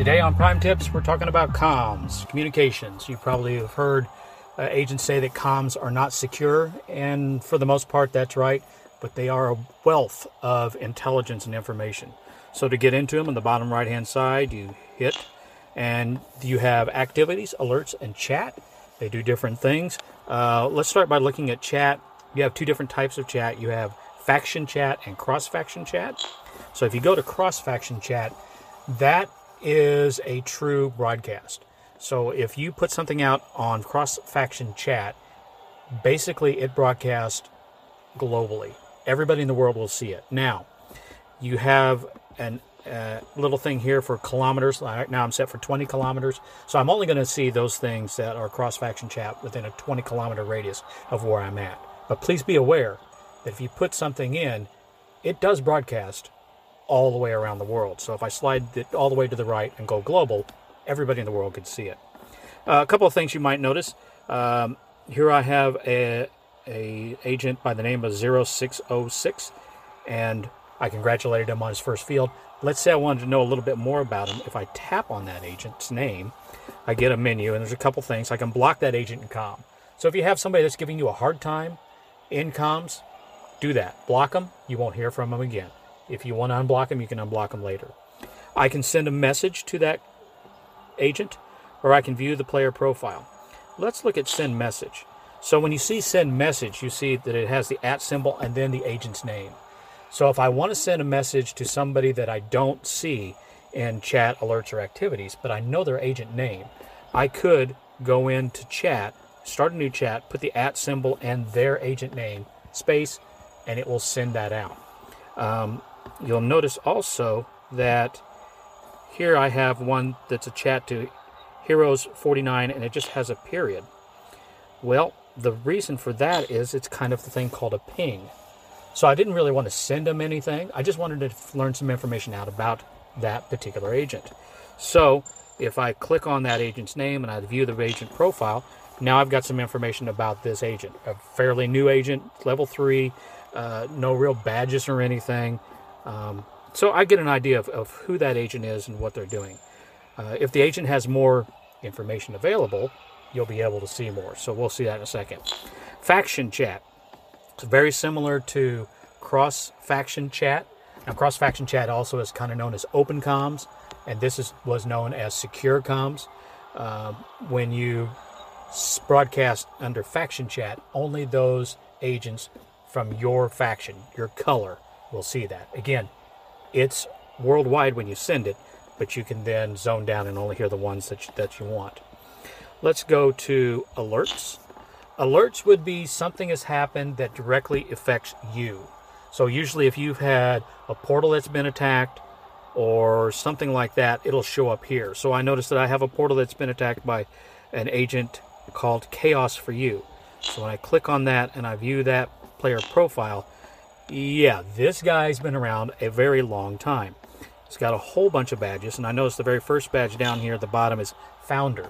Today on Prime Tips, we're talking about comms, communications. You probably have heard uh, agents say that comms are not secure, and for the most part, that's right, but they are a wealth of intelligence and information. So, to get into them, on the bottom right hand side, you hit, and you have activities, alerts, and chat. They do different things. Uh, let's start by looking at chat. You have two different types of chat you have faction chat and cross faction chat. So, if you go to cross faction chat, that is a true broadcast. So if you put something out on cross faction chat, basically it broadcasts globally. Everybody in the world will see it. Now, you have a uh, little thing here for kilometers. Right now I'm set for 20 kilometers. So I'm only going to see those things that are cross faction chat within a 20 kilometer radius of where I'm at. But please be aware that if you put something in, it does broadcast all the way around the world. So if I slide it all the way to the right and go global, everybody in the world could see it. Uh, a couple of things you might notice. Um, here I have a, a agent by the name of 0606, and I congratulated him on his first field. Let's say I wanted to know a little bit more about him. If I tap on that agent's name, I get a menu, and there's a couple things. I can block that agent in com. So if you have somebody that's giving you a hard time in comms, do that. Block them. You won't hear from them again. If you want to unblock them, you can unblock them later. I can send a message to that agent, or I can view the player profile. Let's look at send message. So when you see send message, you see that it has the at symbol and then the agent's name. So if I want to send a message to somebody that I don't see in chat alerts or activities, but I know their agent name, I could go into chat, start a new chat, put the at symbol and their agent name, space, and it will send that out. Um, You'll notice also that here I have one that's a chat to Heroes 49 and it just has a period. Well, the reason for that is it's kind of the thing called a ping. So I didn't really want to send them anything. I just wanted to learn some information out about that particular agent. So if I click on that agent's name and I view the agent profile, now I've got some information about this agent. A fairly new agent, level three, uh, no real badges or anything. Um, so I get an idea of, of, who that agent is and what they're doing. Uh, if the agent has more information available, you'll be able to see more. So we'll see that in a second. Faction chat. It's very similar to cross faction chat. Now, cross faction chat also is kind of known as open comms, and this is was known as secure comms. Uh, when you broadcast under faction chat, only those agents from your faction, your color, will see that. Again, it's worldwide when you send it, but you can then zone down and only hear the ones that you, that you want. Let's go to alerts. Alerts would be something has happened that directly affects you. So usually if you've had a portal that's been attacked or something like that, it'll show up here. So I noticed that I have a portal that's been attacked by an agent called Chaos for You. So when I click on that and I view that player profile, yeah, this guy's been around a very long time. He's got a whole bunch of badges, and I noticed the very first badge down here at the bottom is Founder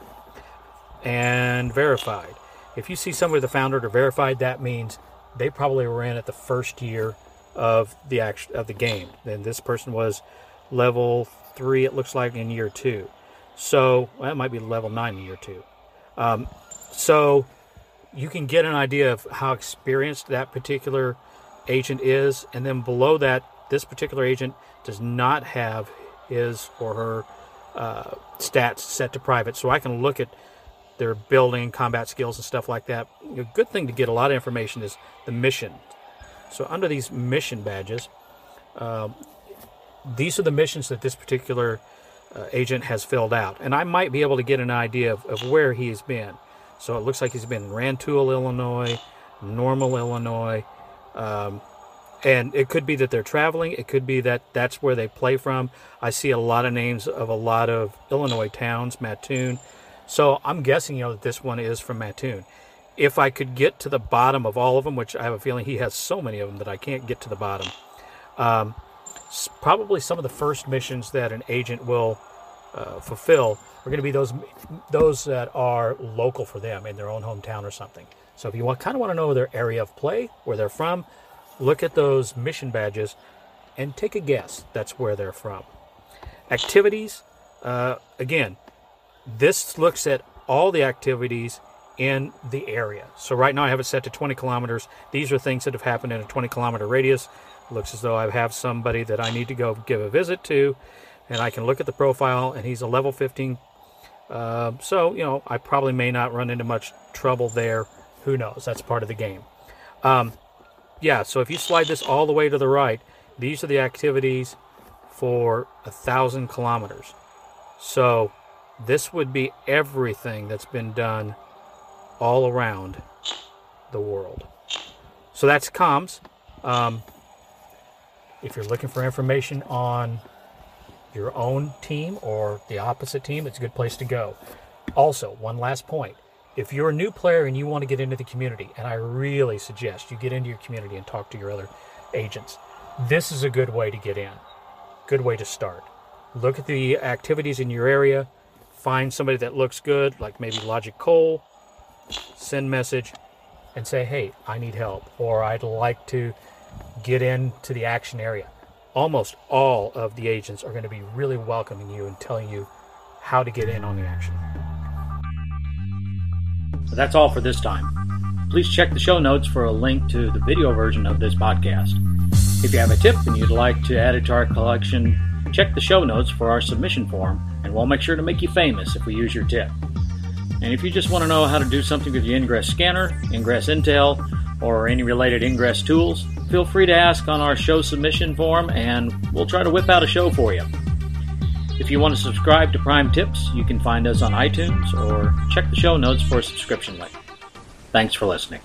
and Verified. If you see somebody with Founder or Verified, that means they probably were in at the first year of the act- of the game. Then this person was level three, it looks like, in year two. So well, that might be level nine in year two. Um, so you can get an idea of how experienced that particular agent is, and then below that, this particular agent does not have his or her uh, stats set to private, so I can look at their building, combat skills, and stuff like that. A good thing to get a lot of information is the mission. So under these mission badges, um, these are the missions that this particular uh, agent has filled out, and I might be able to get an idea of, of where he has been. So it looks like he's been in Rantoul, Illinois, Normal, Illinois, um, and it could be that they're traveling. It could be that that's where they play from. I see a lot of names of a lot of Illinois towns, Mattoon. So I'm guessing, you know, that this one is from Mattoon. If I could get to the bottom of all of them, which I have a feeling he has so many of them that I can't get to the bottom, um, probably some of the first missions that an agent will uh, fulfill are going to be those those that are local for them in their own hometown or something. So if you want, kind of want to know their area of play, where they're from, look at those mission badges and take a guess that's where they're from. Activities, uh, again, this looks at all the activities in the area. So right now I have it set to 20 kilometers. These are things that have happened in a 20 kilometer radius. looks as though I have somebody that I need to go give a visit to, and I can look at the profile, and he's a level 15. Uh, so, you know, I probably may not run into much trouble there. Who knows? That's part of the game. Um, yeah, so if you slide this all the way to the right, these are the activities for a thousand kilometers. So this would be everything that's been done all around the world. So that's comms. Um, if you're looking for information on your own team or the opposite team, it's a good place to go. Also, one last point. If you're a new player and you want to get into the community, and I really suggest you get into your community and talk to your other agents, this is a good way to get in. Good way to start. Look at the activities in your area, find somebody that looks good, like maybe Logic Cole, send message and say, hey, I need help, or I'd like to get into the action area. Almost all of the agents are going to be really welcoming you and telling you how to get in on the action. So that's all for this time. Please check the show notes for a link to the video version of this podcast. If you have a tip and you'd like to add it to our collection, check the show notes for our submission form, and we'll make sure to make you famous if we use your tip. And if you just want to know how to do something with the Ingress scanner, Ingress Intel, or any related Ingress tools, feel free to ask on our show submission form and we'll try to whip out a show for you. If you want to subscribe to Prime Tips, you can find us on iTunes or check the show notes for a subscription link. Thanks for listening.